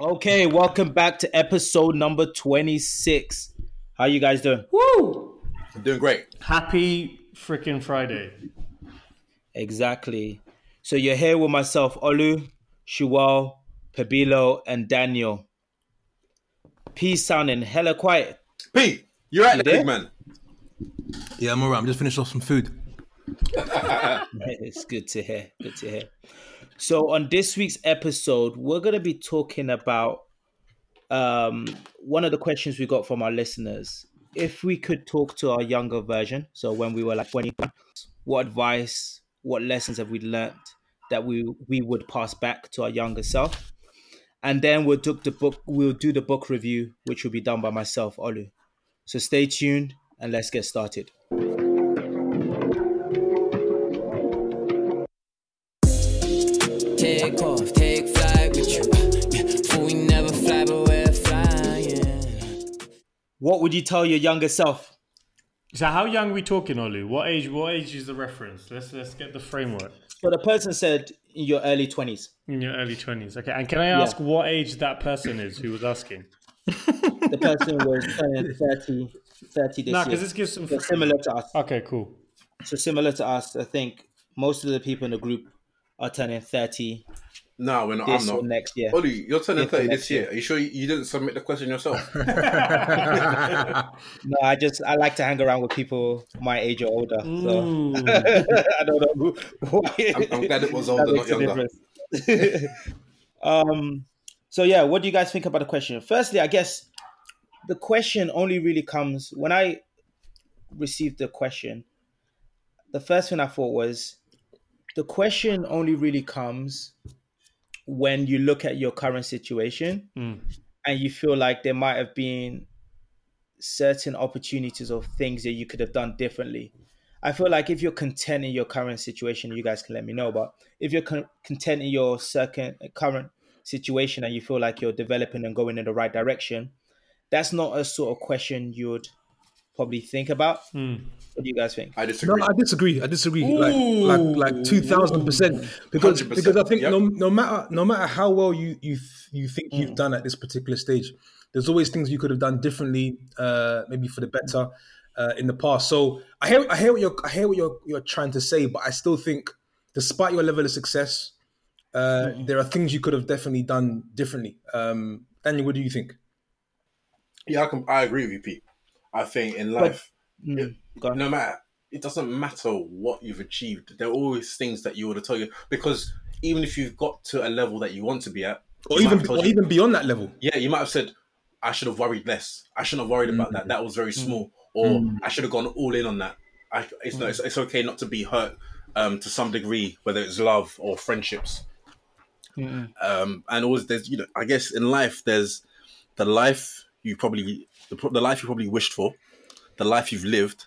Okay, welcome back to episode number 26. How you guys doing? Woo! I'm doing great. Happy freaking Friday. Exactly. So you're here with myself, Olu, Shuwal, Pabilo, and Daniel. P sounding hella quiet. P, you're at You there, there? big man. Yeah, I'm alright. I'm just finished off some food. It's good to hear. Good to hear. So on this week's episode, we're gonna be talking about um, one of the questions we got from our listeners. If we could talk to our younger version, so when we were like 20, what advice, what lessons have we learned that we we would pass back to our younger self? And then we'll do the book. We'll do the book review, which will be done by myself, Olu. So stay tuned and let's get started. Take off, take flight with you. Yeah, we never fly, but we're flying. What would you tell your younger self? So how young are we talking, Olu? What age what age is the reference? Let's let's get the framework. So the person said in your early twenties. In your early twenties. Okay. And can I ask what age that person is who was asking? The person was turning 30, 30 this No, year. because this gives some So similar to us. Okay, cool. So similar to us, I think most of the people in the group are turning thirty No, we're not. this I'm not. next year. Oli, you're turning Yeah, for 30 this year. year. Are you sure you, you didn't submit the question yourself? No, I just I like to hang around with people my age or older. So Ooh. I don't know. Who, I'm, I'm glad it was older, not younger. um. So yeah, what do you guys think about the question? Firstly, I guess the question only really comes when I received the question. The first thing I thought was the question only really comes when you look at your current situation Mm. and you feel like there might have been certain opportunities or things that you could have done differently. I feel like if you're content in your current situation, you guys can let me know. But if you're con- content in your second current situation and you feel like you're developing and going in the right direction, that's not a sort of question you would probably think about. Mm. What do you guys think? I No, disagree. I disagree. I disagree. Like, like, like two thousand percent. Because 100%, because I think yep. no, no matter no matter how well you you you think you've done at this particular stage, there's always things you could have done differently, uh, maybe for the better, uh, in the past. So I hear I hear what you're I hear what you're you're trying to say, but I still think, despite your level of success, uh, there are things you could have definitely done differently. Um, Daniel, what do you think? Yeah, I, can, I agree with you, Pete. I think in life, Mm, go on. no matter, it doesn't matter what you've achieved. There are always things that you would have told you. Because even if you've got to a level that you want to be at, Or even or you- even beyond that level. yeah, you might have said, I should have worried less. I shouldn't have worried about that. That was very small. Or Mm. I should have gone all in on that. I, it's, not, it's, it's okay not to be hurt um, to some degree, whether it's love or friendships. Um, and always there's, you know, I guess in life, there's the life you probably, the, the life you probably wished for, the life you've lived,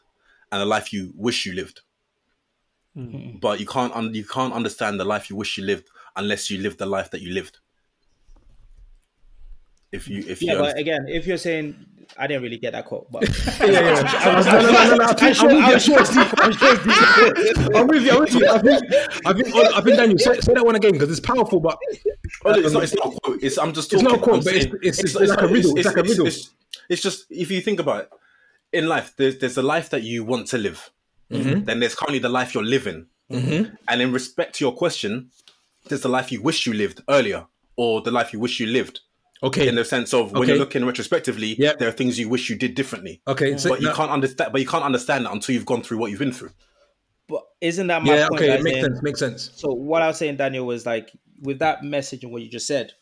and the life you wish you lived. Hmm. But you can't, un- you can't understand the life you wish you lived unless you live the life that you lived. If you, if Yeah, you, but understand- again, if you're saying I didn't really get that quote, but No, no, no, no. I think- I'm with you, I'm sure it's deep. I'm sure it's deep. I'm with you. I'm with you. I think, I think, I think Daniel, say, say that one again because it's powerful. But Oh, it's um, not. It's not a quote. It's. I'm just. Talking. It's not a quote, I'm but it's- saying- it's- it's like a riddle. It's like a riddle. It's, it's just if you think about it, in life, there's there's the life that you want to live. Mm-hmm. Then there's currently the life you're living. And in respect to your question, there's the life you wish you lived earlier, or the life you wish you lived. okay, In the sense of when Okay. you're looking retrospectively, Yep. there are things you wish you did differently. okay. So, But you no- can't understand. But you can't understand that until you've gone through what you've been through. but isn't that my yeah, point? okay. It makes in- sense. Makes sense. So what I was saying, Daniel, was like with that message and what you just said,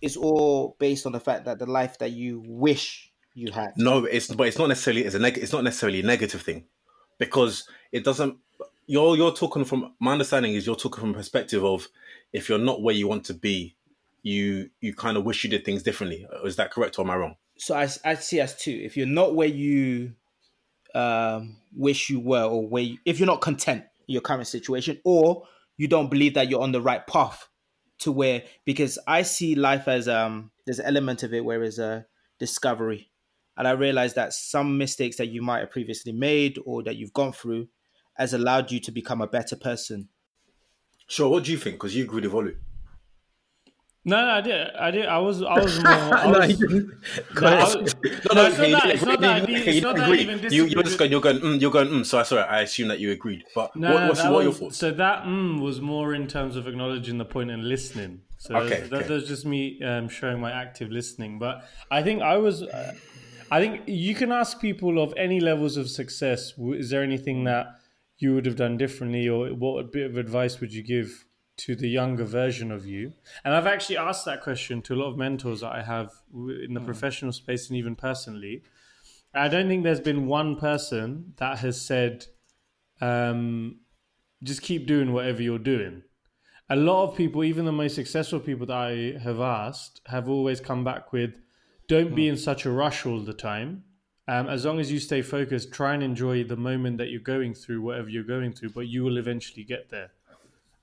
it's all based on the fact that the life that you wish you had. No, it's but it's not necessarily it's a neg- it's not necessarily a negative thing because it doesn't. You're you're talking from my understanding is you're talking from a perspective of if you're not where you want to be, you you kind of wish you did things differently. Is that correct or am I wrong? So I, I see as two. If you're not where you um, wish you were, or where you, if you're not content in your current situation, or you don't believe that you're on the right path to where, because I see life as um, there's an element of it where it's a discovery, and I realize that some mistakes that you might have previously made or that you've gone through has allowed you to become a better person. Sure. What do you think? Because you agree with Olu. No, no, I did. I did. I was. I was more. I no, was, didn't. no, I was- No, it's not that. It's not that. I didn't- did- okay, It's you not that even you, you're just going, you're going, mm, you're going, mm, so I sorry, I assume that you agreed. But No, what, what's, that what are your thoughts? So that mm, was more in terms of acknowledging the point and listening. So Okay, that, okay. that's just me um, showing my active listening. But I think I was. Uh, I think you can ask people of any levels of success. Is there anything that you would have done differently, or what bit of advice would you give to the younger version of you? And I've actually asked that question to a lot of mentors that I have in the professional space and even personally. I don't think there's been one person that has said, um, just keep doing whatever you're doing. A lot of people, even the most successful people that I have asked, have always come back with, don't be in such a rush all the time. Um, as long as you stay focused, try and enjoy the moment that you're going through, whatever you're going through, but you will eventually get there.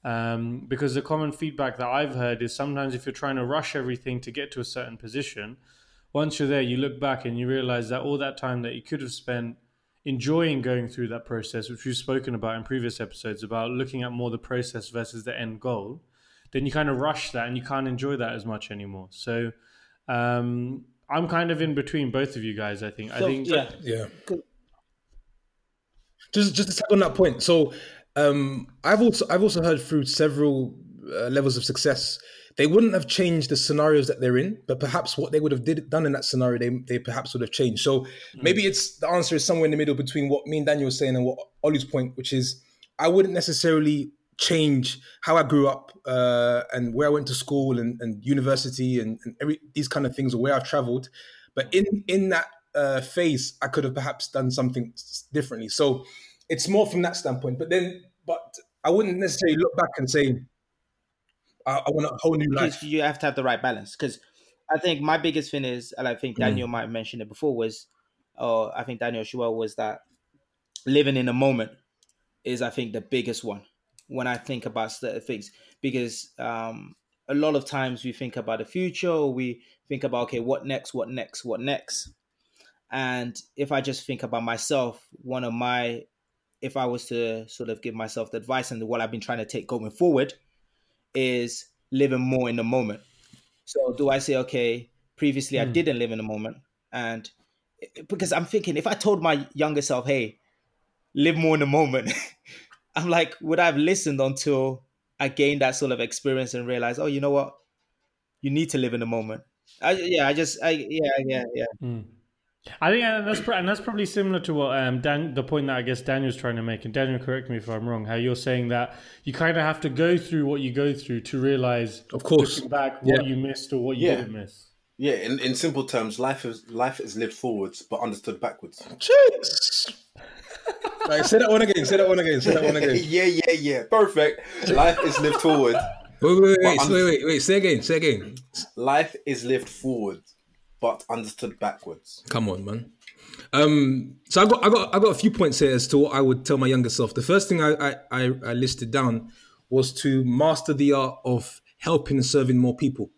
Um, because the common feedback that I've heard is sometimes if you're trying to rush everything to get to a certain position, once you're there, you look back and you realize that all that time that you could have spent enjoying going through that process, which we've spoken about in previous episodes about looking at more the process versus the end goal, then you kind of rush that and you can't enjoy that as much anymore. So um, I'm kind of in between both of you guys. I think. I think. yeah. Yeah. Just just to tag on that point. So um, I've also I've also heard through several uh, levels of success. They wouldn't have changed the scenarios that they're in, but perhaps what they would have did done in that scenario, they, they perhaps would have changed. So maybe it's the answer is somewhere in the middle between what me and Daniel were saying and what Ollie's point, which is I wouldn't necessarily change how I grew up uh, and where I went to school and, and university and, and every these kind of things or where I've traveled. But in in that uh, phase, I could have perhaps done something differently. So it's more from that standpoint. But then, but I wouldn't necessarily look back and say, I, I want a whole new life. you have to have the right balance. Because I think my biggest thing is, and I think Daniel might have mentioned it before, was, or I think Daniel Shuel was that living in the moment is, I think, the biggest one when I think about certain things. Because um, a lot of times we think about the future, we think about, okay, what next, what next, what next. And if I just think about myself, one of my, if I was to sort of give myself the advice and what I've been trying to take going forward, is living more in the moment. So do I say, okay, previously I hmm. didn't live in the moment, and because I'm thinking, if I told my younger self, hey, live more in the moment, I'm like, would I have listened until I gained that sort of experience and realized, oh, you know what, you need to live in the moment. I, yeah, I just, I, yeah, yeah, yeah. Hmm. I think and that's and that's probably similar to what um, Dan, the point that I guess Daniel's trying to make. And Daniel, correct me if I'm wrong. How you're saying that you kind of have to go through what you go through to realize, Of course. back, what Yeah. you missed or what you Yeah. didn't miss. Yeah, in, in simple terms, life is life is lived forwards but understood backwards. Jeez. Right, say that one again. Say that one again. Say that one again. yeah, yeah, yeah. Perfect. Life is lived forward. Wait, wait, wait, wait, wait, wait, wait. Say again. Say again. Life is lived forward but understood backwards. Come on, man. Um, so I got, I got, I got a few points here as to what I would tell my younger self. The first thing I, I, I, listed down was to master the art of helping and serving more people.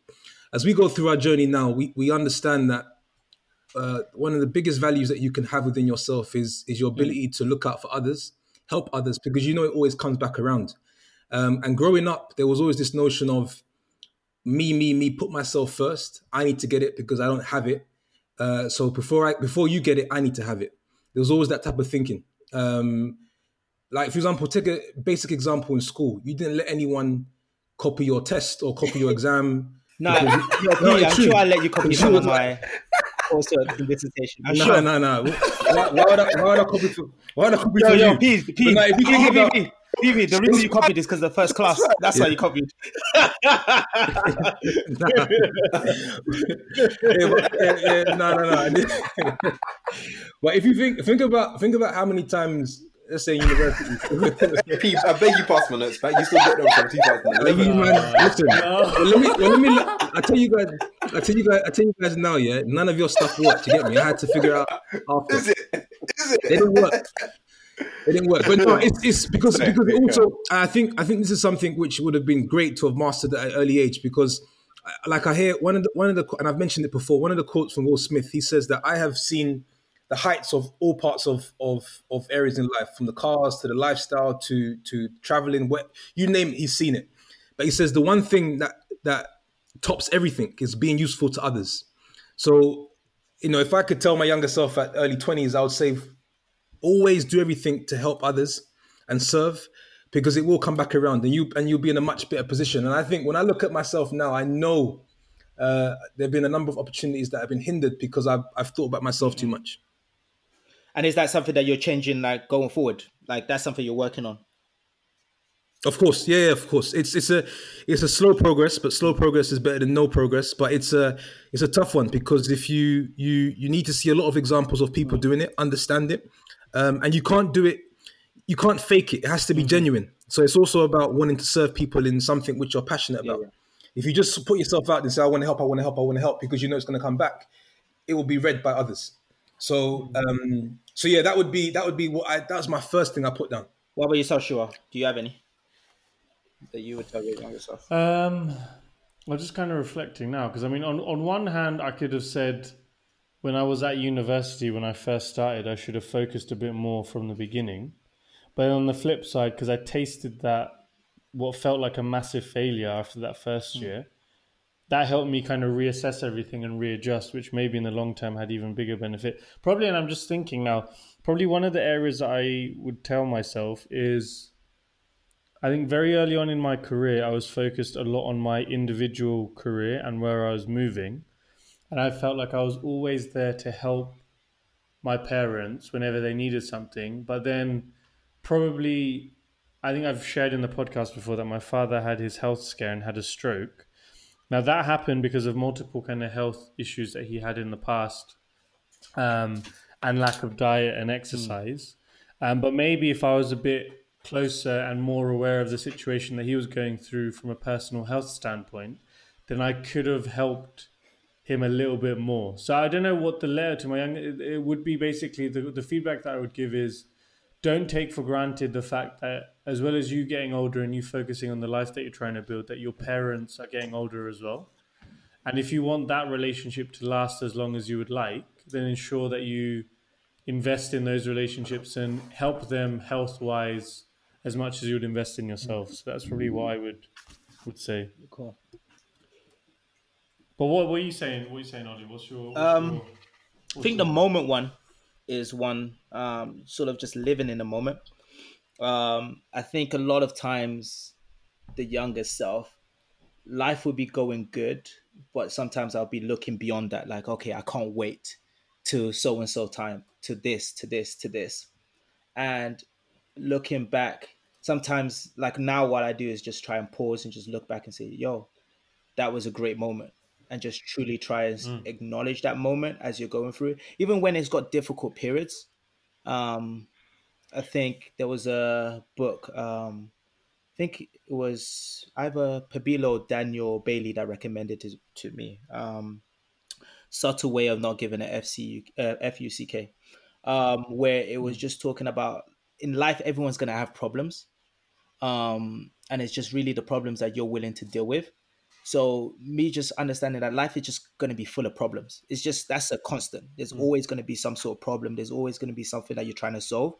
As we go through our journey now, we, we understand that uh, one of the biggest values that you can have within yourself is is your ability to look out for others, help others, because you know it always comes back around. Um, and growing up, there was always this notion of me, me, me, put myself first. I need to get it because I don't have it. Uh, so before I before you get it, I need to have it. There was always that type of thinking. Um, like for example, take a basic example in school. You didn't let anyone copy your test or copy your exam. No, no, No, I'm true. sure I let you copy some of my also dissertation. I'm no, sure. no, no. Why, why would I, why would I copy for? Why would I copy Yo, for yo, you? P, P, P, like, if you think P, about- P, P, P, the reason you copied is because the first class. That's why you copied. yeah, but, yeah, yeah, no, no, no. But if you think think about think about how many times, let's say university, Pete, I beg you pass my notes back. You still get them from Like, you man, listen. Well, let me, well, let me. I tell you guys. I tell you guys. I tell you guys now. Yeah, none of your stuff worked. You get me? I had to figure out after. Is it? Is it? They didn't work. It didn't work. But no, it's, it's because because okay, also I think I think this is something which would have been great to have mastered at an early age because. uh, Like I hear one of the one of the and I've mentioned it before. One of the quotes from Will Smith. He says that I have seen the heights of all parts of of of areas in life, from the cars to the lifestyle to to traveling. What you name it, he's seen it. But he says the one thing that that tops everything is being useful to others. So, you know, if I could tell my younger self at early 20s, I would say always do everything to help others and serve because it will come back around and you and you'll be in a much better position. And I think when I look at myself now, I know uh, there have been a number of opportunities that have been hindered because I've, I've thought about myself too much. And is that something that you're changing, like going forward? Like that's something you're working on. Of course, yeah, yeah, of course. It's it's a it's a slow progress, but slow progress is better than no progress. But it's a it's a tough one because if you you you need to see a lot of examples of people doing it, understand it, um, and you can't do it. You can't fake it. It has to be genuine. So it's also about wanting to serve people in something which you're passionate about. If you just put yourself out and say, "I want to help," "I want to help," "I want to help," because you know it's going to come back, it will be read by others. So um, so yeah, that would be that would be what I that was my first thing I put down. What about yourself, Shua? Do you have any that you would tell your younger self? Um, I'm just kind of reflecting now because I mean, on on one hand, I could have said when I was at university when I first started, I should have focused a bit more from the beginning. But on the flip side, because I tasted that what felt like a massive failure after that first hmm. year, that helped me kind of reassess everything and readjust, which maybe in the long term had even bigger benefit. Probably, and I'm just thinking now, probably one of the areas I would tell myself is I think very early on in my career, I was focused a lot on my individual career and where I was moving. And I felt like I was always there to help my parents whenever they needed something. But then, probably, I think I've shared in the podcast before that my father had his health scare and had a stroke. Now, that happened because of multiple kind of health issues that he had in the past um, and lack of diet and exercise. Um, but maybe if I was a bit closer and more aware of the situation that he was going through from a personal health standpoint, then I could have helped him a little bit more. So I don't know what the letter to my young it, it would be basically the the feedback that I would give is don't take for granted the fact that as well as you getting older and you focusing on the life that you're trying to build that your parents are getting older as well. And if you want that relationship to last as long as you would like, then ensure that you invest in those relationships and help them health wise as much as you would invest in yourself. So that's probably what I would would say. Cool. But what, what are you saying? What are you saying, Ollie? What's your? What's Um, your I think the moment one is one um, sort of just living in the moment. Um, I think a lot of times the younger self, life will be going good, but sometimes I'll be looking beyond that. Like, okay, I can't wait to so and so time, to this, to this, to this. And looking back, sometimes like now what I do is just try and pause and just look back and say, yo, that was a great moment. And just truly try and s- acknowledge that moment as you're going through it. Even when it's got difficult periods. Um, I think there was a book, um, I think it was either Pabilo or Daniel Bailey that recommended it to me. Um, subtle way of not giving an FCU, uh, FUCK, um, where it was just talking about in life, everyone's going to have problems. Um, and it's just really the problems that you're willing to deal with. So me just understanding that life is just going to be full of problems. It's just that's a constant. There's mm. always going to be some sort of problem. There's always going to be something that you're trying to solve.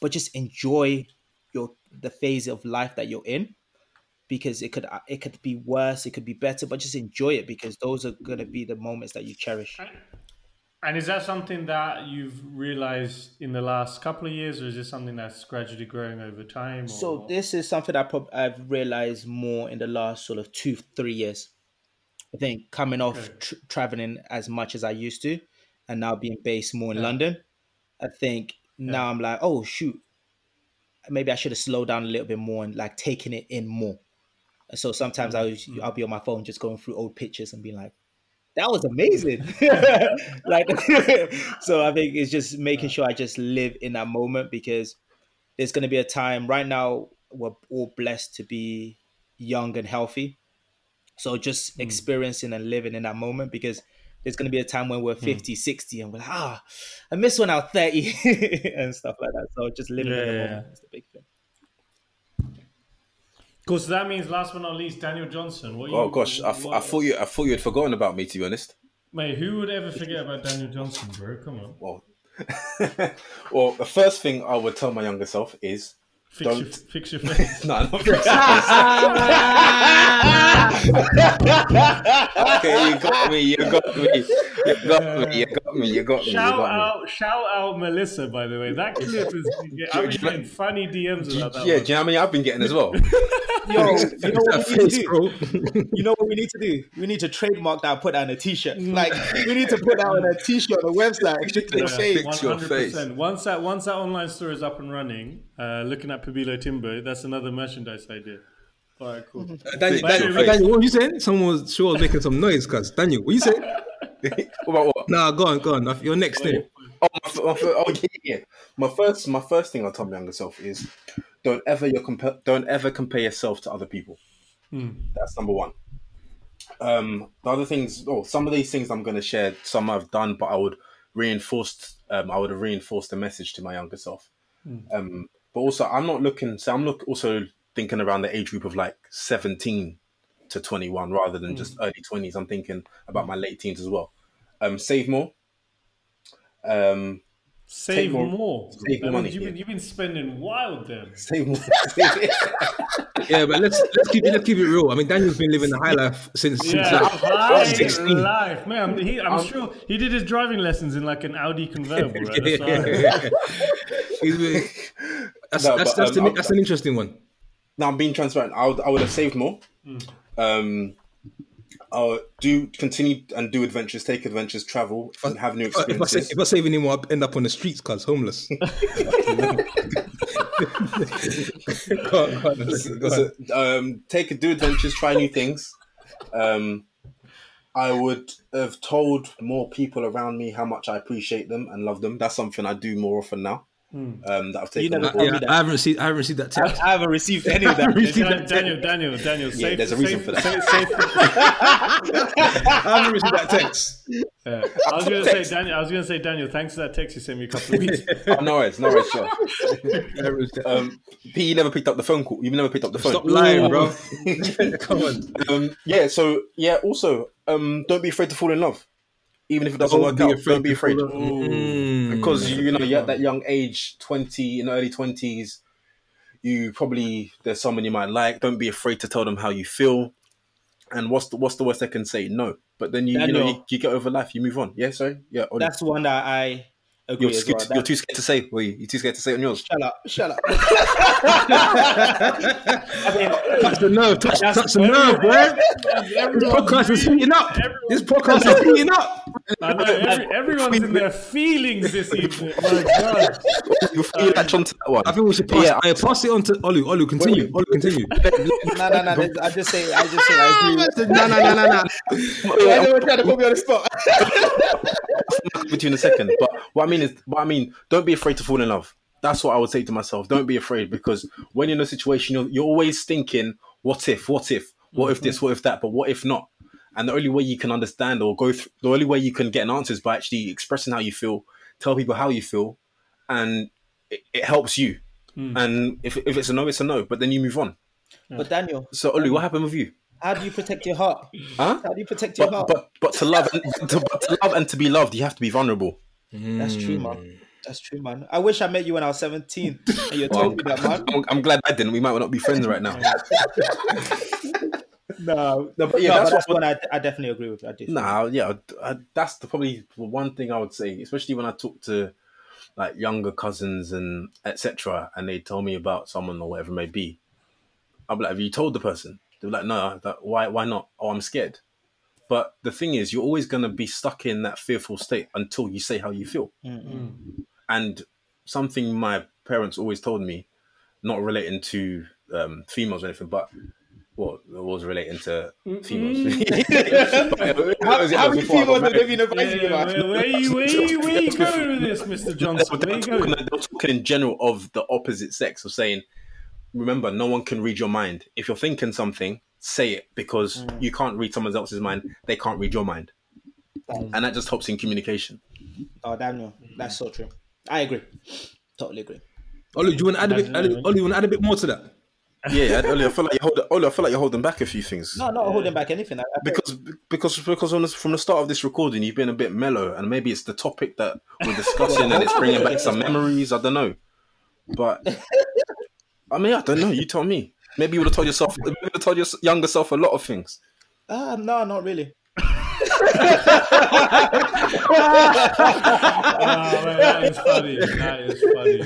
But just enjoy your the phase of life that you're in because it could uh, it could be worse, it could be better, but just enjoy it because those are going to be the moments that you cherish. And is that something that you've realized in the last couple of years, or is this something that's gradually growing over time? Or? So this is something I prob- I've realized more in the last sort of two three years. I think coming off Okay. tr- traveling as much as I used to, and now being based more in London, I think now I'm like, oh shoot, maybe I should have slowed down a little bit more and like taking it in more. So sometimes mm-hmm. I'll mm-hmm. I'll be on my phone just going through old pictures and being like, that was amazing. like, so I think it's just making sure I just live in that moment because there's going to be a time right now we're all blessed to be young and healthy. So just experiencing and living in that moment because there's going to be a time when we're 50, 60 and we're like, ah, I miss when I was 30 and stuff like that. So just living in the Yeah, yeah, moment is the big thing. Cool. So that means, last but not least, Daniel Johnson. What Oh you, gosh, I, f- I what- thought you I thought you had forgotten about me. To be honest. mate, who would ever forget about Daniel Johnson, bro? Come on. Well, well, the first thing I would tell my younger self is Fix your, Don't- fix your face. No, not fix. okay, you got me. You got me. You got me. You got me. You got me. You Shout got me. out, shout out, Melissa. By the way, that clip is. I'm getting funny DMs about that. Yeah, one. do you know how many I've been getting as well? Yo, you know what we need to do? You know what we need to do? We need to trademark that, put that on a t-shirt. Like we need to put that on a t-shirt on the website. Stick to the Yeah. face. Fix your face. 100%. Once that once that online store is up and running, uh, looking at Pabilo Timber, that's another merchandise idea. All right, cool. Daniel, Daniel. Daniel, what were you saying? Someone was sure was making some noise, cuz. Daniel, what you saying? what about what? Nah, go on, go on. You're next thing. Oh, my, f- my, oh yeah, yeah. My first, my first thing I'll tell my younger self is, don't ever your compa- don't ever compare yourself to other people. That's number one. Um, the other things, oh, some of these things I'm going to share, some I've done, but I would reinforce, um, I would have reinforced the message to my younger self. Um, but also, I'm not looking. So I'm look also thinking around the age group of like 17 to 21 rather than just early 20s. I'm thinking about my late teens as well. Um, save more. Um, Save more- more. save That more means money, You've, been, you've been spending wild then. save more. Yeah, but let's let's keep it let's keep it real. I mean, Daniel's been living the high life since since Yeah, like, high 16. life, man. I'm, he, I'm sure he did his driving lessons in like an Audi convertible. Right? That's all right. Yeah. He's that's No, that's, but, that's, um, an, that's an interesting one. Now I'm being transparent. I would, I would have saved more. Um, I'll do continue and do adventures, take adventures, travel, and have new If I, if I, if I save any more, I'll end up on the streets, cuz homeless. go on, go on, go on. Um, take do adventures, try new things. Um, I would have told more people around me how much I appreciate them and love them. That's something I do more often now. Um, that I've taken. never on told board. me Yeah, that. I haven't received I haven't received that text. I haven't received any of that. Dan- Daniel, Daniel, Daniel. Yeah, safe, there's a reason safe, for that. Safe, safe, I haven't received that text. yeah. I was gonna say, Daniel. I was gonna say, Daniel. Thanks for that text you sent me a couple of weeks. Oh, no worries, no worries, sure. I haven't received that. Um, P, you never picked up the phone call. You've never picked up the phone. Stop lying, bro. Come on. Um, yeah. So yeah. Also, um, don't be afraid to fall in love, even if it doesn't work out. don't be afraid. Mm. because you know you're at that young age 20 in early 20s you probably there's someone you might like. Don't be afraid to tell them how you feel. And what's the what's the worst they can say? No. But then you, you know you, you get over life you move on. Yeah sorry? Yeah. That's one that I agree you're, as scared, well. you're too scared to say well, you're too scared to say it on yours Shut up! Shut up! Touch the nerve, touch, touch the nerve, bro. This podcast is heating up. This podcast is heating up. I know, every, everyone's in their feelings this evening. My God. you feel latch onto that one I think we should pass, Yeah. I pass it on to Olu. Olu, continue. Olu, continue. no, no, no. I just say, I just say, I ah, agree. No, no, no, no, no. I know we're trying to put me on the spot. with you in a second. But what I mean is, what I mean, don't be afraid to fall in love. That's what I would say to myself. Don't be afraid because when you're in a situation, you're, you're always thinking, what if, what if, what if this, mm-hmm. what if that, but what if not? And the only way you can understand or go through, the only way you can get an answer is by actually expressing how you feel, tell people how you feel, and it, it helps you. Hmm. And if, if it's a no, it's a no, but then you move on. But Daniel, So, Olu, what um, happened with you? how do you protect your heart? Huh? How do you protect your But, heart? but, but to love, and, to, but to love and to be loved, you have to be vulnerable. That's true, man. Hmm. That's true, man. I wish I met you when I was 17 and you told me that, man. I'm, I'm glad I didn't. We might not be friends right now. No, No, but yeah, no, that's that's what- one I, I definitely agree with. I do. Nah, yeah, I, that's the, probably one thing I would say, especially when I talk to like younger cousins and etc. And they tell me about someone or whatever it may be. I'll be like, "Have you told the person?" They're like, "No." That, why? Why not? Oh, I'm scared. But the thing is, you're always going to be stuck in that fearful state until you say how you feel. And something my parents always told me, not relating to um, females or anything, but well, it was relating to females. How, how many people have been Yeah, advising you, man? where, where you, where you, where you going with this, Mr. Johnson? They Where were talking, they were talking in general of the opposite sex of saying, remember, no one can read your mind. If you're thinking something, say it because mm. you can't read someone else's mind. They can't read your mind, and that just helps in communication. Oh, Daniel, that's so true. I agree. Totally agree. Olu, do you want to add a bit? Imagine Olu, you want to add a bit more to that? Yeah, Oli, I feel like you hold. Oli, I feel like you're holding back a few things. No, not holding back anything. I, I Because because because on this, from the start of this recording, you've been a bit mellow, and maybe it's the topic that we're discussing, and it's bringing back some memories. I don't know, but I mean, I don't know. You tell me. Maybe you would have told yourself. You would have told your younger self a lot of things. Uh, no, not really. Oh, man, that is funny. That is funny.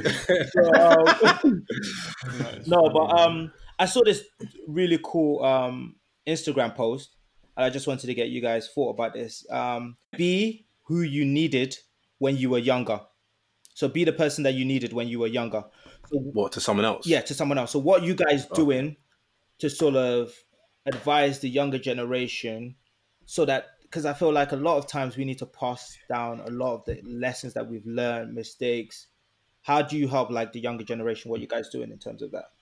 That is no, funny. but um, I saw this really cool um Instagram post, and I just wanted to get you guys thought about this. Um, be who you needed when you were younger. So be the person that you needed when you were younger. What to someone else? Yeah, to someone else. So what you guys oh. doing to sort of advise the younger generation so that because I feel like a lot of times we need to pass down a lot of the lessons that we've learned, mistakes. How do you help like the younger generation? What you guys doing in terms of that?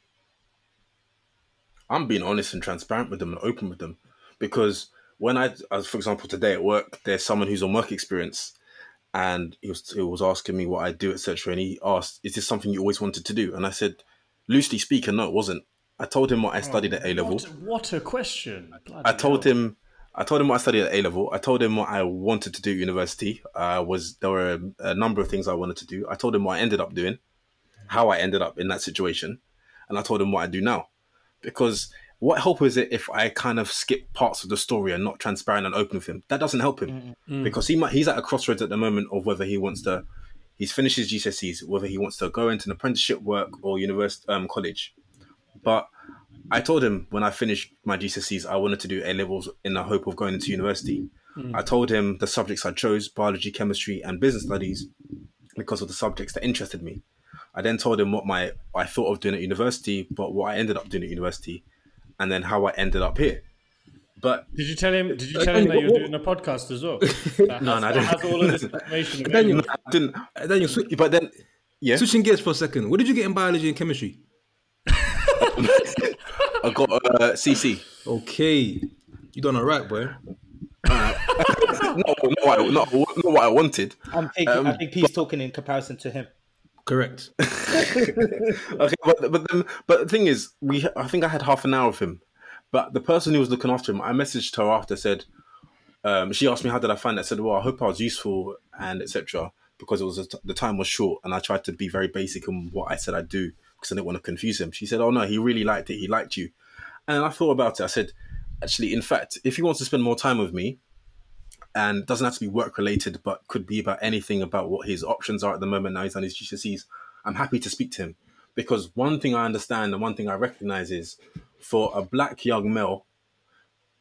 I'm being honest and transparent with them and open with them because when I, as for example, today at work, there's someone who's on work experience, and he was he was asking me what I do, etc. And he asked, "Is this something you always wanted to do?" And I said, loosely speaking, no, it wasn't. I told him what I studied at A level. What, what a question! Bloody I told hell. him, I told him what I studied at A level. I told him what I wanted to do at university. Uh, was there were a, a number of things I wanted to do. I told him what I ended up doing, how I ended up in that situation, and I told him what I do now. Because what help is it if I kind of skip parts of the story and not transparent and open with him? That doesn't help him because he might he's at a crossroads at the moment of whether he wants to. He's finished his GCSEs, whether he wants to go into an apprenticeship work or university um, college. But I told him when I finished my GCSEs, I wanted to do A levels in the hope of going into university. I told him the subjects I chose biology, chemistry, and business studies because of the subjects that interested me. I then told him what my I thought of doing at university, but what I ended up doing at university, and then how I ended up here. But Did you tell him? Did you tell him that you're doing a podcast as well? That No, has, no, I didn't. has all of this information. Daniel, available. I didn't. uh, Daniel, swi- But then, yeah, switching gears for a second. What did you get in biology and chemistry? I got uh, CC. Okay, you done all right, boy. Not, not, what I, not, not what I wanted. I'm thinking, I think he's talking in comparison to him. Correct. okay, but but then but the thing is, we I think I had half an hour with him, but the person who was looking after him, I messaged her after said, um, she asked me how did I find it. I said, well, I hope I was useful and etc. Because it was the time was short, and I tried to be very basic in what I said I'd do because I didn't want to confuse him. She said, oh no, he really liked it. He liked you, and I thought about it. I said, actually, in fact, if he wants to spend more time with me, and it doesn't have to be work related, but could be about anything about what his options are at the moment. Now he's on his GCSEs. I'm happy to speak to him because one thing I understand and one thing I recognize is for a black young male,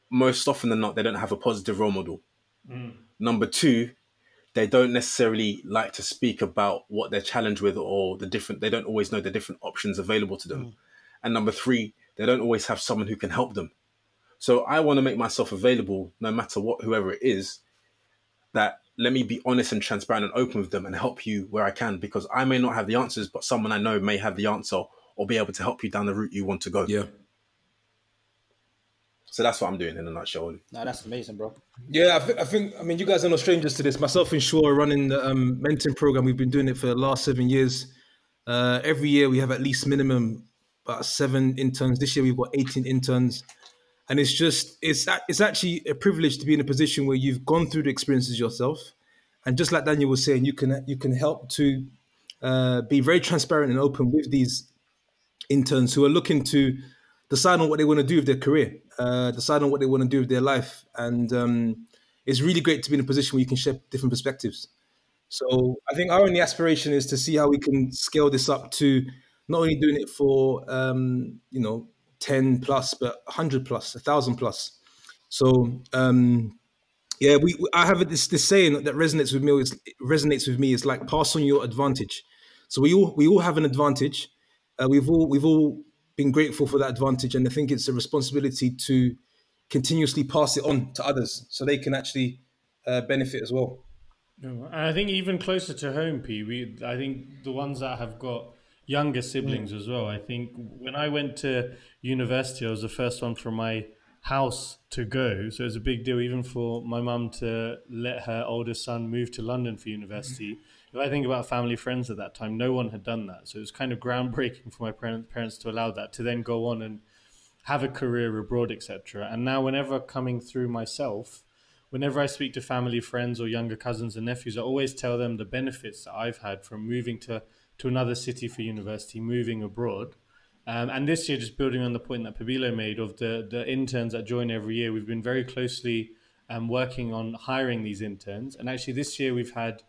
most often than not, they don't have a positive role model. Mm. Number two, they don't necessarily like to speak about what they're challenged with or the different, they don't always know the different options available to them. Mm. And number three, they don't always have someone who can help them. So I want to make myself available no matter what, whoever it is, that let me be honest and transparent and open with them and help you where I can because I may not have the answers, but someone I know may have the answer or be able to help you down the route you want to go. Yeah. So that's what I'm doing in a nutshell. Oli. No, that's amazing, bro. Yeah, I think, I think, I mean, you guys are no strangers to this. Myself and Shaw are running the um, mentoring program. We've been doing it for the last seven years. Uh, every year we have at least minimum about seven interns. This year we've got 18 interns. And it's just, it's, it's actually a privilege to be in a position where you've gone through the experiences yourself. And just like Daniel was saying, you can, you can help to uh, be very transparent and open with these interns who are looking to decide on what they want to do with their career, uh, decide on what they want to do with their life. And um, it's really great to be in a position where you can share different perspectives. So I think our only aspiration is to see how we can scale this up to not only doing it for, um, you know, 10 plus, but 100 plus, 1,000 plus. So, um, yeah, we, I have this this saying that resonates with me. Is, resonates with me. Is like pass on your advantage. So we all we all have an advantage. Uh, we've all we've all been grateful for that advantage, and I think it's a responsibility to continuously pass it on to others so they can actually uh, benefit as well. And I think even closer to home, P, we I think the ones that have got younger siblings mm. as well. I think when I went to university, I was the first one from my house to go, so it was a big deal even for my mum to let her oldest son move to London for university. Mm-hmm. If I think about family friends at that time, no one had done that, so it was kind of groundbreaking for my parents to allow that to then go on and have a career abroad, etc. And now, whenever coming through myself, whenever I speak to family, friends, or younger cousins and nephews, I always tell them the benefits that I've had from moving to, to another city for university, moving abroad, Um, and this year, just building on the point that Pabilo made of the, the interns that join every year, we've been very closely um, working on hiring these interns. And actually, this year we've had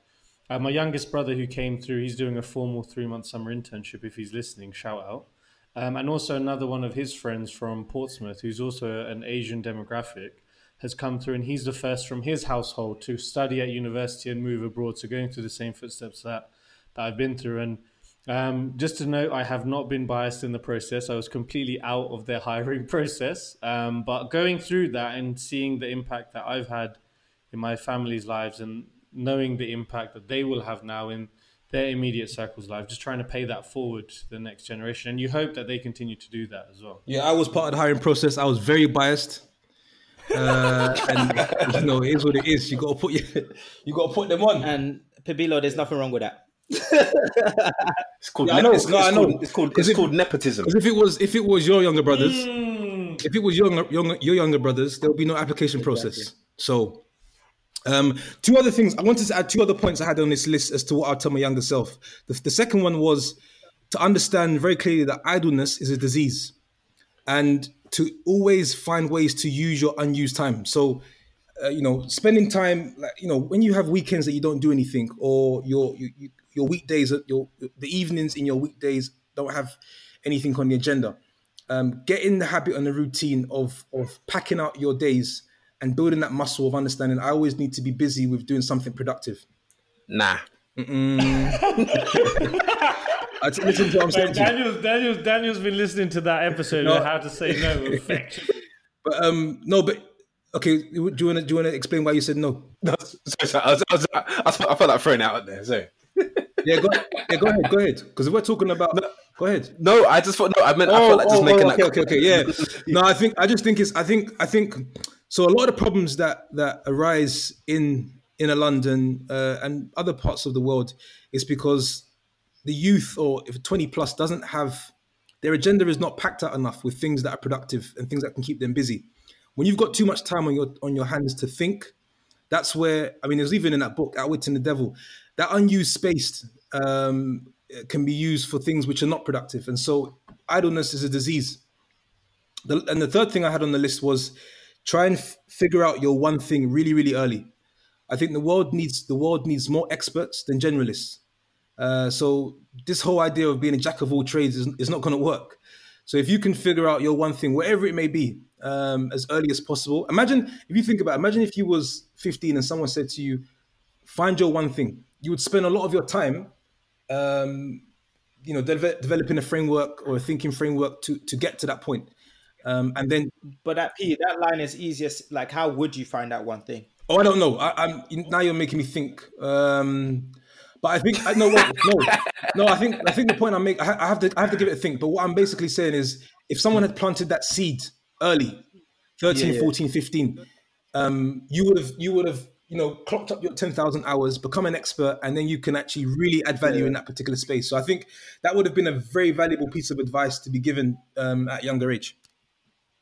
uh, my youngest brother who came through, he's doing a formal three month summer internship. If he's listening, shout out. Um, and also another one of his friends from Portsmouth, who's also an Asian demographic, has come through, and he's the first from his household to study at university and move abroad. So going through the same footsteps that, that I've been through. And um, just to note, I have not been biased in the process. I was completely out of their hiring process. Um, but going through that and seeing the impact that I've had in my family's lives and knowing the impact that they will have now in their immediate circle's life, just trying to pay that forward to the next generation. And you hope that they continue to do that as well. Yeah, I was part of the hiring process. I was very biased. Uh, and you know, it is what it is. You got to put your, you got to put them on. And Pabilo, there's nothing wrong with that. It's called. Yeah, I know. It's, No, it's I know. called, it's called. It's if- called nepotism. Because if it was if it was your younger brothers, Mm. if it was your younger your younger brothers, there would be no application process. So, um, two other things. I wanted to add two other points I had on this list as to what I'll tell my younger self. The, the second one was to understand very clearly that idleness is a disease, and to always find ways to use your unused time. So. Uh, you know, spending time, like you know, when you have weekends that you don't do anything, or your you, you, your weekdays, your the evenings in your weekdays don't have anything on the agenda um, get in the habit and the routine of of packing out your days and building that muscle of understanding. I always need to be busy with doing something productive. Nah. I t- listen to what I'm saying. to you. Daniel's, Daniel's, Daniel's been listening to that episode No. on how to say no effectively. But um, no, but okay. Do you want to do you want to explain why you said no? No, sorry, sorry, I, was, I, was, I, felt- I felt like throwing out there. So Yeah, go, yeah, go ahead, go ahead. Because if we're talking about, go ahead. no, I just thought no. I meant I Oh, felt like just oh, making oh, that. okay, okay, okay, yeah. No, I think I just think it's I think I think so. A lot of the problems that that arise in in a London uh, and other parts of the world is because the youth or if 20 plus doesn't have their agenda is not packed out enough with things that are productive and things that can keep them busy. When you've got too much time on your on your hands to think, that's where I mean, there's even in that book, Outwitting the Devil, that unused space um, can be used for things which are not productive, and so idleness is a disease. The, and the third thing I had on the list was try and f- figure out your one thing really, really early. I think the world needs the world needs more experts than generalists. Uh, so this whole idea of being a jack of all trades is, is not going to work. So if you can figure out your one thing, whatever it may be, um, as early as possible. Imagine if you think about. Imagine if you was 15 and someone said to you, "Find your one thing." You would spend a lot of your time, um, you know, deve- developing a framework or a thinking framework to to get to that point. Um, and then, But that P, that line is easiest. Like, how would you find out one thing? oh, I don't know. I, I'm now you're making me think. Um, but I think I know what no, no. I think I think the point I make I, I have to I have to give it a think. But what I'm basically saying is, if someone had planted that seed early, 13, Yeah, yeah. 14, 15, um, you would have you would have you know clocked up your 10,000 hours, become an expert, and then you can actually really add value in that particular space. So I think that would have been a very valuable piece of advice to be given um, at a younger age.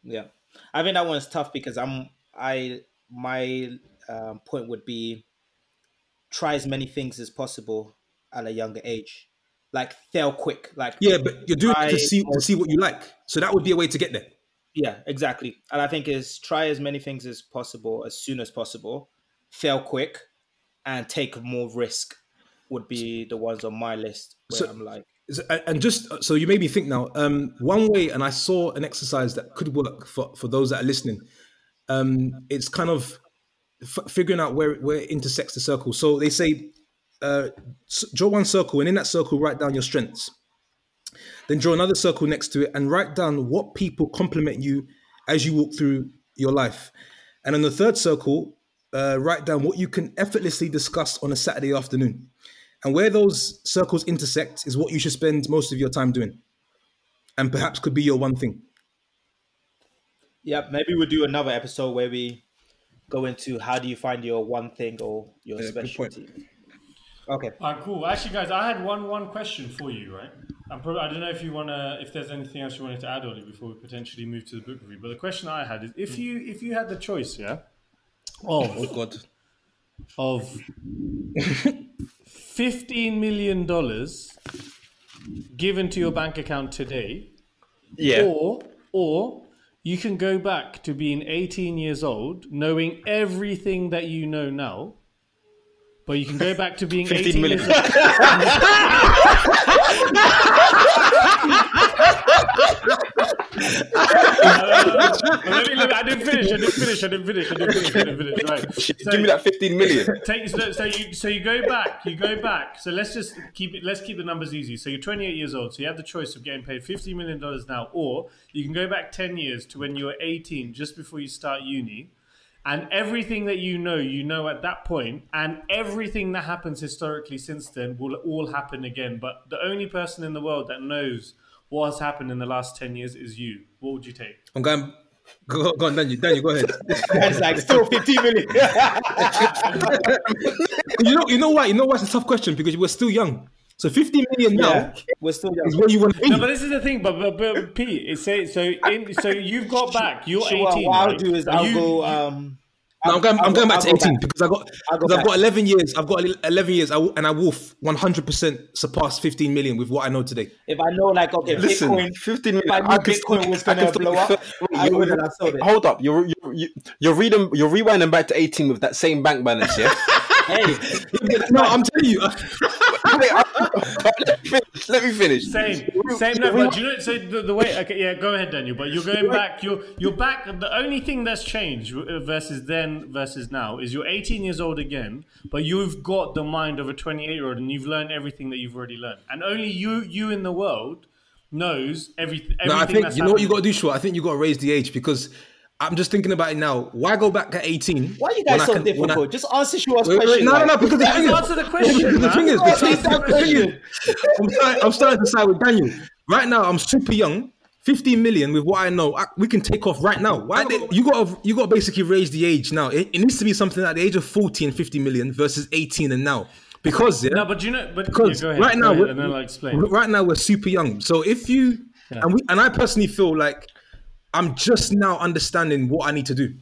Yeah, I think that one's tough because I'm I my um, point would be try as many things as possible at a younger age, like fail quick, like Yeah, but you're doing it to see to see what you like. So that would be a way to get there. yeah, exactly. And I think is try as many things as possible as soon as possible, fail quick, and take more risk would be the ones on my list where So- I'm like, And just so you made me think now, um, one way, and I saw an exercise that could work for, for those that are listening. Um, it's kind of f- figuring out where where it intersects the circle. So they say, uh, draw one circle, and in that circle, write down your strengths. Then draw another circle next to it, and write down what people compliment you as you walk through your life. And in the third circle, uh, write down what you can effortlessly discuss on a Saturday afternoon. And where those circles intersect is what you should spend most of your time doing. And perhaps could be your one thing. yeah, maybe we'll do another episode where we go into how do you find your one thing or your Yeah, specialty. Okay. All right, cool. Actually, guys, I had one one question for you, right? I'm probably, I don't know if you wanna, if there's anything else you wanted to add, Ollie, before we potentially move to the book review. But the question I had is, if you if you had the choice, yeah, of Oh God. of fifteen million dollars given to your bank account today, Yeah. Or or you can go back to being 18 years old, knowing everything that you know now. But you can go back to being 15 18 million. years old. Uh, let me, let me, I didn't finish. I didn't finish. I didn't finish. I didn't finish. I didn't finish. Right. So- Give me that 15 million. Take, so, so you so you go back, you go back. So let's just keep it. Let's keep the numbers easy. So you're 28 years old. So you have the choice of getting paid 50 million dollars now, or you can go back 10 years to when you were 18, just before you start uni, and everything that you know, you know at that point, and everything that happens historically since then will all happen again. But the only person in the world that knows what has happened in the last 10 years is you. What would you take? I'm going. Go, go on, Daniel. Daniel, go ahead. It's like still 15 million. you know, you know why? You know why it's a tough question because we're still young. So 50 million now yeah, we're still young. is where you want to be. No, but this is the thing. But but, but Pete, it say so. In, so you've got back. You're Sure, 18. what I'll right? do is I'll you- go. Um, No, I'm going. I'm going go- back to go 18 back. because I got I'll go because I've got 11 years. I've got 11 years. I and I will 100 percent surpass 15 million with what I know today. if I know, like, okay, Listen, Bitcoin, 15 million. if I knew I could- Bitcoin was going to blow up, Wait, I you- would have sold it. Hold up, you're you're you're reading you're rewinding back to 18 with that same bank balance, yeah? Hey, No, I'm telling you. Let me finish. Let me finish. Same, same. No, but do you know? So the, the way, okay, yeah, go ahead, Daniel. But you're going back. You're you're back. The only thing that's changed versus then versus now is you're 18 years old again, but you've got the mind of a 28 year old, and you've learned everything that you've already learned, and only you you in the world knows everything. No, I think that's you know what you got to do, Short. I think you got to raise the age because I'm just thinking about it now. Why go back at 18? why are you guys so can- when I- difficult? Just answer Shua's Wait, wait, question. no, no, no, because the thing is, Answer the question, the thing is, the thing, the the thing is, I'm starting, I'm starting to side with Daniel. Right now, I'm super young. 15 million with what I know, I, we can take off right now. Why they, you got you got to basically raise the age now. It, it needs to be something at the age of 40 and 50 million versus 18 and now. Because yeah, No, but you know, but because yeah, go ahead, right go now, ahead, and then I'll explain. right now we're super young. So if you and we and I personally feel like I'm just now understanding what I need to do.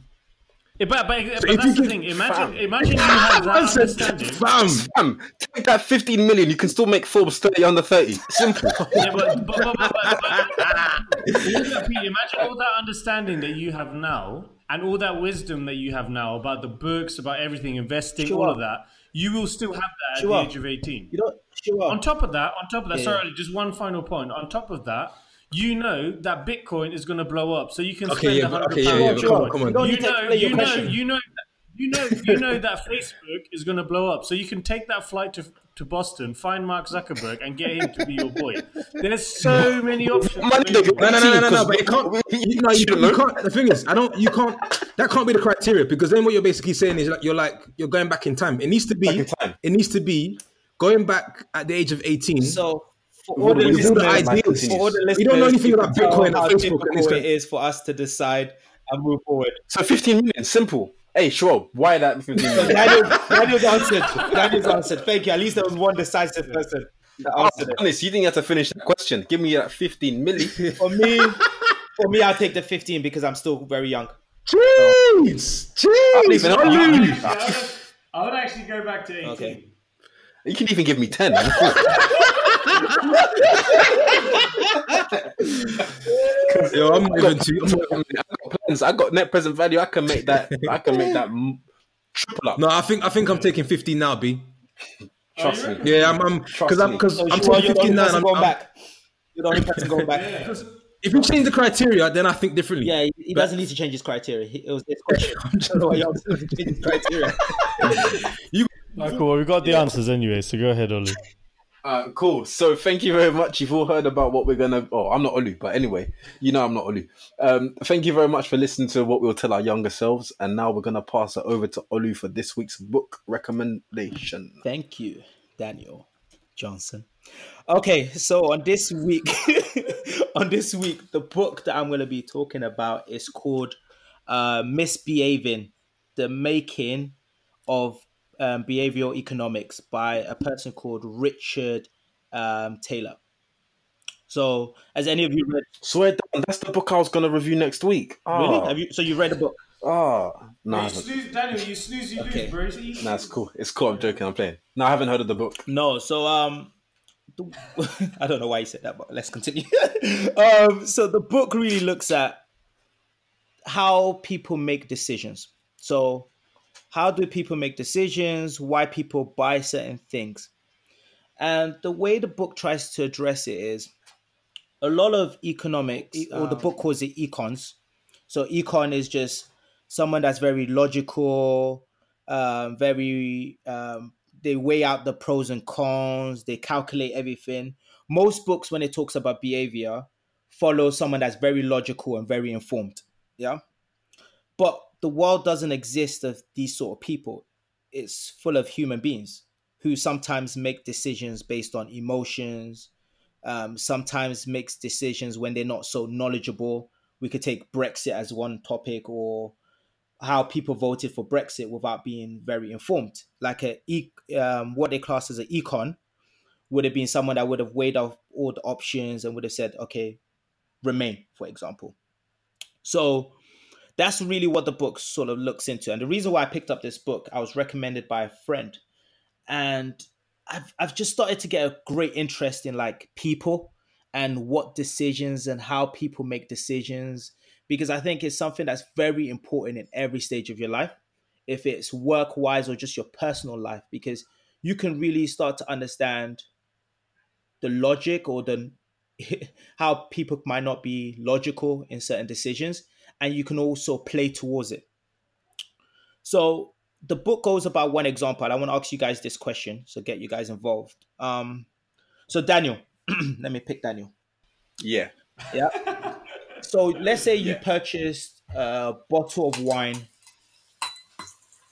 Yeah, but but, but if that's you the give- thing. Imagine, Fam. imagine you have that said, understanding. Fam, Fam, take that 15 million, you can still make Forbes 30 under 30. Simple. Yeah, but, but, but, but, but, but Pete, imagine all that understanding that you have now and all that wisdom that you have now about the books, about everything, investing, all of that. You will still have that at Sure. the age of 18. You know, Shua. On top of that, on top of that, Yeah. sorry, just one final point. On top of that, you know that Bitcoin is going to blow up, so you can Okay, spend yeah, a but- hundred okay, yeah, pounds. yeah, but come on, come on. You You know, you know, question. you know, you know, you know that Facebook is going to blow up, so you can take that flight to to Boston, find Mark Zuckerberg, and get him to be your boy. There's so many options. Money. No, no, no, no, no, no. But it can't. You, no, you, you you can't. The thing is, I don't. You can't. That can't be the criteria because then what you're basically saying is like you're like you're going back in time. It needs to be. Back in time. It needs to be going back at the age of 18. So for all the listeners, ideas. for all the listeners, We don't know anything about can Bitcoin and how Facebook and difficult it is for us to decide and move forward. So 15 million, simple. Hey, sure. why that 15 million? Daniel, Daniel's answered. Daniel's answered. Thank you. At least there was one decisive person that Oh, answered honest, you didn't have to finish that question. Give me that 15 million. For me, for me, I'll take the 15 because I'm still very young. Jeez, jeez. even I would, I would actually go back to 18. Okay. You can even give me 10. Yo, I'm not even too. I'm not- I got plans. I got net present value. I can make that. I can make that m- triple up. No, I think I think I'm taking 15 now, B. Trust oh, me. Yeah, I'm. I'm because I'm because So I'm Shua, taking you're the only 15 now. I'm, going back. You're the only person going back. if you change the criteria, then I think differently. Yeah, he, he doesn't need to change his criteria. He, it was his question. I don't know why you asked him his criteria. Right, cool. Well, we got the answers anyway, so go ahead, Olu. Uh, cool. So thank you very much. You've all heard about what we're gonna. Oh, I'm not Olu, but anyway, you know I'm not Olu. Um, thank you very much for listening to what we'll tell our younger selves, and now we're gonna pass it over to Olu for this week's book recommendation. Thank you, Daniel Johnson. Okay, so on this week, on this week, the book that I'm to be talking about is called uh, "Misbehaving: The Making of um, Behavioral Economics" by a person called Richard um, Thaler. So, has any of you read? Swear down, that's the book I was gonna review next week. Really? Oh, Have you? So you read the book? oh. no, I You snooze, Daniel, you snooze, you Okay. lose, bro. It's easy. Nah, it's cool. It's cool. I'm joking. I'm playing. No, I haven't heard of the book. No. So, um, I don't know why you said that, but let's continue. um, so the book really looks at how people make decisions. So, how do people make decisions? Why people buy certain things? And the way the book tries to address it is a lot of economics, or the book calls it econs. So, econ is just someone that's very logical, um, very um, they weigh out the pros and cons, they calculate everything. Most books, when it talks about behavior, follow someone that's very logical and very informed. Yeah. But the world doesn't exist of these sort of people. It's full of human beings who sometimes make decisions based on emotions, um, sometimes makes decisions when they're not so knowledgeable. We could take Brexit as one topic or how people voted for Brexit without being very informed. Like a um, what they class as an econ would have been someone that would have weighed out all the options and would have said, okay, remain, for example. So that's really what the book sort of looks into. And the reason why I picked up this book, I was recommended by a friend, and I've I've just started to get a great interest in like people and what decisions and how people make decisions. Because I think it's something that's very important in every stage of your life, if it's work wise or just your personal life, because you can really start to understand the logic or the how people might not be logical in certain decisions, and you can also play towards it. So the book goes about one example. I want to ask you guys this question, so get you guys involved. Um, so Daniel, let me pick Daniel. Yeah. Yeah. So let's say you purchased a bottle of wine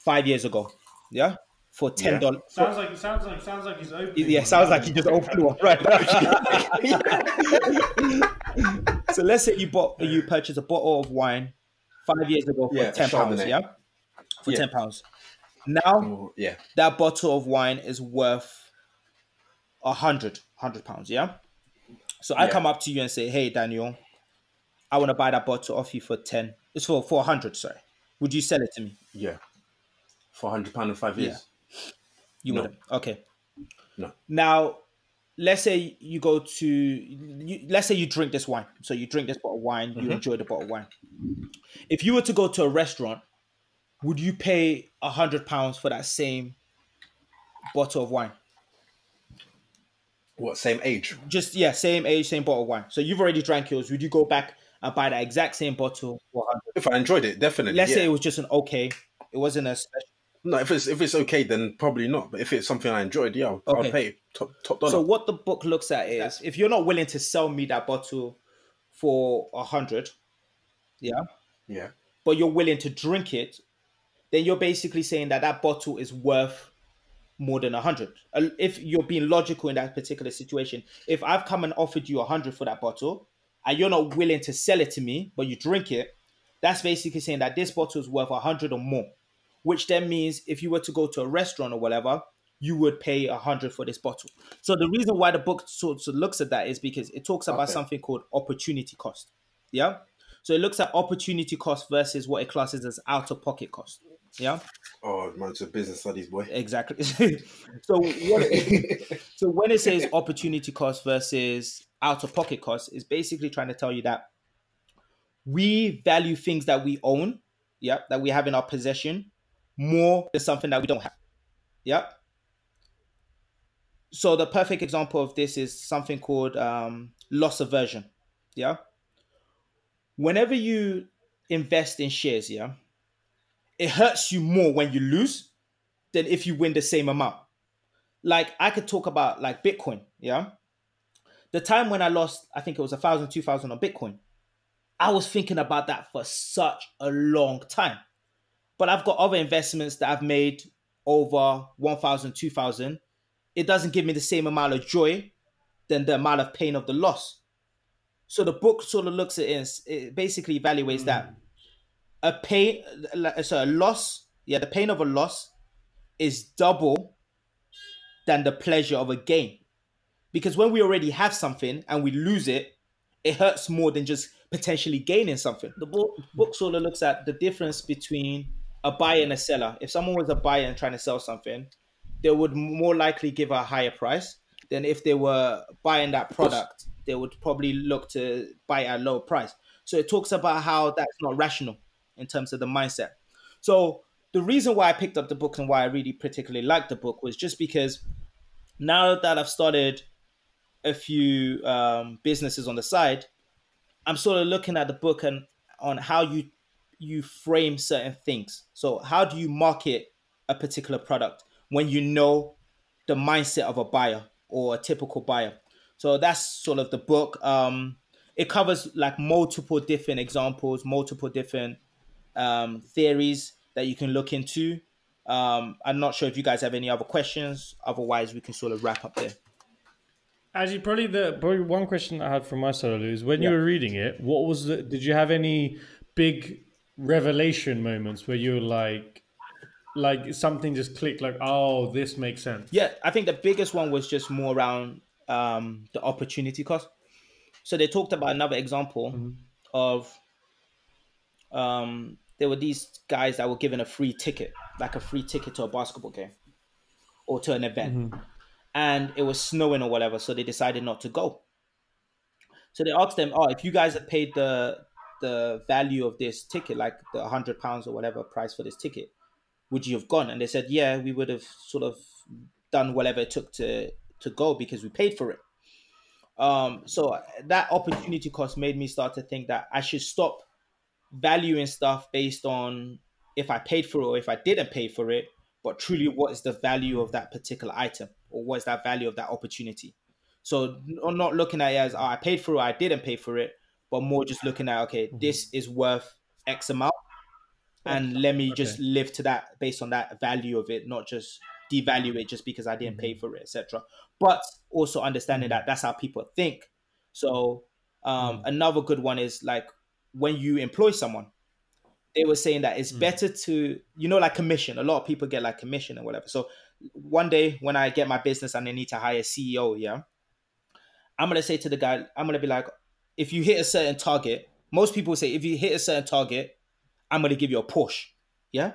five years ago, yeah, for ten dollars. Sounds like sounds like sounds like he's opening. Yeah, sounds like you just opened one, right? so let's say you bought you purchased a bottle of wine five years ago for Yeah, ten pounds, yeah, for Yeah. ten pounds. Now Oh, yeah. that bottle of wine is worth a hundred, hundred pounds, yeah. So I Yeah. come up to you and say, "Hey, Daniel, I want to buy that bottle off you for ten. It's for four hundred, sorry. Would you sell it to me? Yeah. For hundred pound in five years. You No. wouldn't. Okay. No. Now, let's say you go to, you, let's say you drink this wine. So you drink this bottle of wine, Mm-hmm. you enjoy the bottle of wine. If you were to go to a restaurant, would you pay a hundred pounds for that same bottle of wine? What same age? Just yeah, same age, same bottle of wine. So you've already drank yours. Would you go back and buy that exact same bottle for If I enjoyed it, definitely. Let's yeah. say it was just an okay. It wasn't a special. No. If it's if it's okay, then probably not. But if it's something I enjoyed, yeah, I'll, Okay. I'll pay top top dollar. So what the book looks at is if you're not willing to sell me that bottle for a hundred, yeah, yeah. but you're willing to drink it, then you're basically saying that that bottle is worth more than a hundred. Uh, If you're being logical in that particular situation, if I've come and offered you a hundred for that bottle, and you're not willing to sell it to me, but you drink it, that's basically saying that this bottle is worth a hundred or more. Which then means if you were to go to a restaurant or whatever, you would pay a hundred for this bottle. So the reason why the book sort of looks at that is because it talks about Okay. something called opportunity cost. Yeah. So it looks at opportunity cost versus what it classes as out of pocket cost. Yeah, Oh man, it's a business studies boy. exactly. so it, so when it says opportunity cost versus out of pocket cost, is basically trying to tell you that we value things that we own, yeah, that we have in our possession, more than something that we don't have. Yeah. So the perfect example of this is something called um, loss aversion. Yeah. Whenever you invest in shares, yeah, it hurts you more when you lose than if you win the same amount. Like I could talk about like Bitcoin, yeah. The time when I lost, I think it was a thousand, two thousand on Bitcoin. I was thinking about that for such a long time. But I've got other investments that I've made over 1,000, 2,000. It doesn't give me the same amount of joy than the amount of pain of the loss. So the book sort of looks at it, it basically evaluates that hmm. a pain, so a loss, yeah, the pain of a loss is double than the pleasure of a gain. Because when we already have something and we lose it, it hurts more than just potentially gaining something. The book, book sort of looks at the difference between a buyer and a seller. If someone was a buyer and trying to sell something, they would more likely give a higher price than if they were buying that product, they would probably look to buy at a lower price. So it talks about how that's not rational in terms of the mindset. So the reason why I picked up the book and why I really particularly liked the book was just because now that I've started a few um, businesses on the side, I'm sort of looking at the book and on how you you frame certain things. So how do you market a particular product when you know the mindset of a buyer or a typical buyer? So that's sort of the book. Um, it covers like multiple different examples, multiple different um, theories that you can look into. Um, I'm not sure if you guys have any other questions. Otherwise, we can sort of wrap up there. Actually, probably the probably one question I had from my side Olu, is when you were reading it, what was the? Did you have any big revelation moments where you're like, like something just clicked, like, oh, this makes sense. Yeah, I think the biggest one was just more around um, the opportunity cost. So they talked about another example of um, there were these guys that were given a free ticket, like a free ticket to a basketball game or to an event, and it was snowing or whatever, so they decided not to go. So they asked them, "Oh, if you guys had paid the the value of this ticket, like the hundred pounds or whatever price for this ticket, would you have gone?" And they said, "Yeah, we would have sort of done whatever it took to to go because we paid for it." Um, so that opportunity cost made me start to think that I should stop valuing stuff based on if I paid for it or if I didn't pay for it, but truly what is the value of that particular item or what is that value of that opportunity. So n- not looking at it as oh, I paid for it, I didn't pay for it, but more just looking at okay, mm-hmm. this is worth X amount, and let me just live to that based on that value of it, not just devalue it just because I didn't pay mm-hmm. for it, etc. But also understanding mm-hmm. that that's how people think. So um, another good one is like when you employ someone, they were saying that it's mm. better to you know like commission. A lot of people get like commission and whatever. So one day when I get my business and I need to hire a CEO, yeah, I'm gonna say to the guy, I'm gonna be like, if you hit a certain target, most people say if you hit a certain target, I'm gonna give you a Porsche, yeah.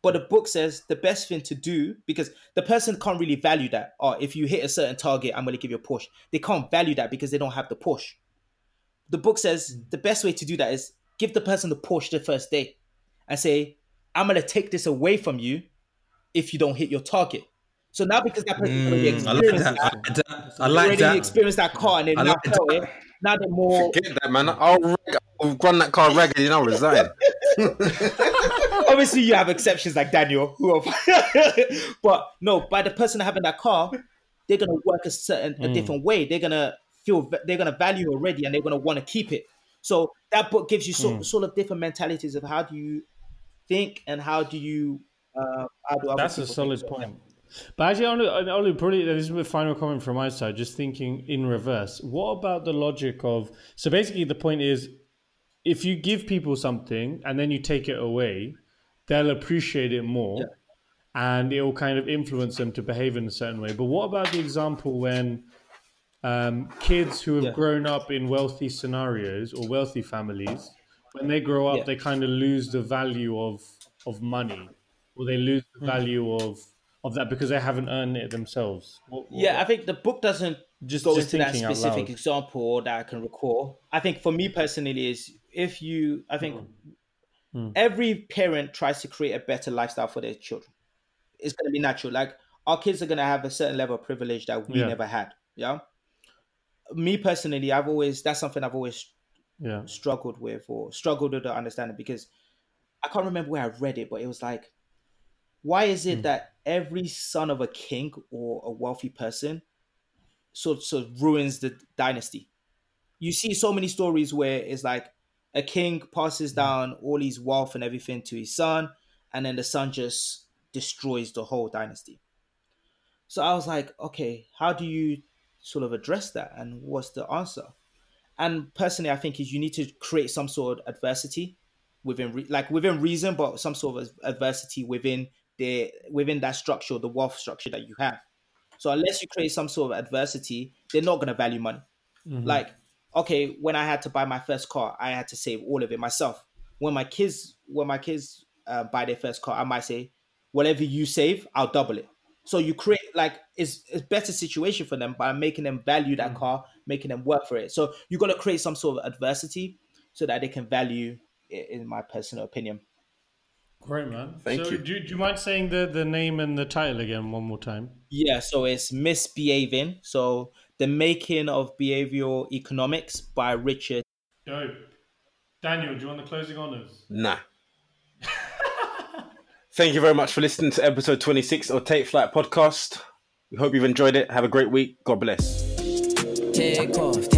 But the book says the best thing to do because the person can't really value that. Oh, if you hit a certain target, I'm gonna give you a Porsche. They can't value that because they don't have the Porsche. The book says the best way to do that is give the person the Porsche the first day and say, I'm gonna take this away from you if you don't hit your target. So now because that person already Mm, I like experienced that. I like that. I already like that. experienced that car and they I now like felt that. it. Now they're more Get that, man. I'll, reg- I'll run that car ragged and I'll resign. obviously you have exceptions like Daniel, who are, but no, by the person having that car, they're gonna work a certain a different way. They're gonna feel they're gonna value already, and they're gonna want to keep it. So that book gives you so, sort of different mentalities of how do you think and how do you uh, how do other That's a solid think. point. But actually, only, Olu, probably this is a final comment from my side. Just thinking in reverse. What about the logic of? So basically, the point is, if you give people something and then you take it away, they'll appreciate it more, and it will kind of influence them to behave in a certain way. But what about the example when um, kids who have Yeah. grown up in wealthy scenarios or wealthy families, when they grow up, Yeah. they kind of lose the value of of money, or they lose Hmm. the value of of that because they haven't earned it themselves. What- what- Yeah, I think the book doesn't Just- go just into that specific example that I can recall. I think for me personally is if you, I think Mm. every parent tries to create a better lifestyle for their children. It's going to be natural. Like our kids are going to have a certain level of privilege that we Yeah. never had. Yeah. Me personally, I've always that's something I've always yeah, struggled with or struggled with the understanding because I can't remember where I read it, but it was like, why is Hmm. it that every son of a king or a wealthy person sort sort of ruins the dynasty? You see so many stories where it's like a king passes down all his wealth and everything to his son, and then the son just destroys the whole dynasty. So I was like, okay, how do you sort of address that, and what's the answer? and personally, I think is you need to create some sort of adversity within, re- like within reason, but some sort of adversity within the within that structure, the wealth structure that you have. So unless you create some sort of adversity, they're not going to value money. Like, okay, when I had to buy my first car, I had to save all of it myself. When my kids, when my kids uh, buy their first car, I might say, whatever you save, I'll double it. So you create like it's a better situation for them by making them value that car, making them work for it. So you got to create some sort of adversity so that they can value it, in my personal opinion. Great man. Thank so you. Do, do you mind saying the, the name and the title again one more time? Yeah, so it's Misbehaving. So the making of behavioral economics by Richard. Dope. Daniel, do you want the closing honors? Nah. Thank you very much for listening to episode 26 of Take Flight Podcast. We hope you've enjoyed it. Have a great week. God bless. Take off,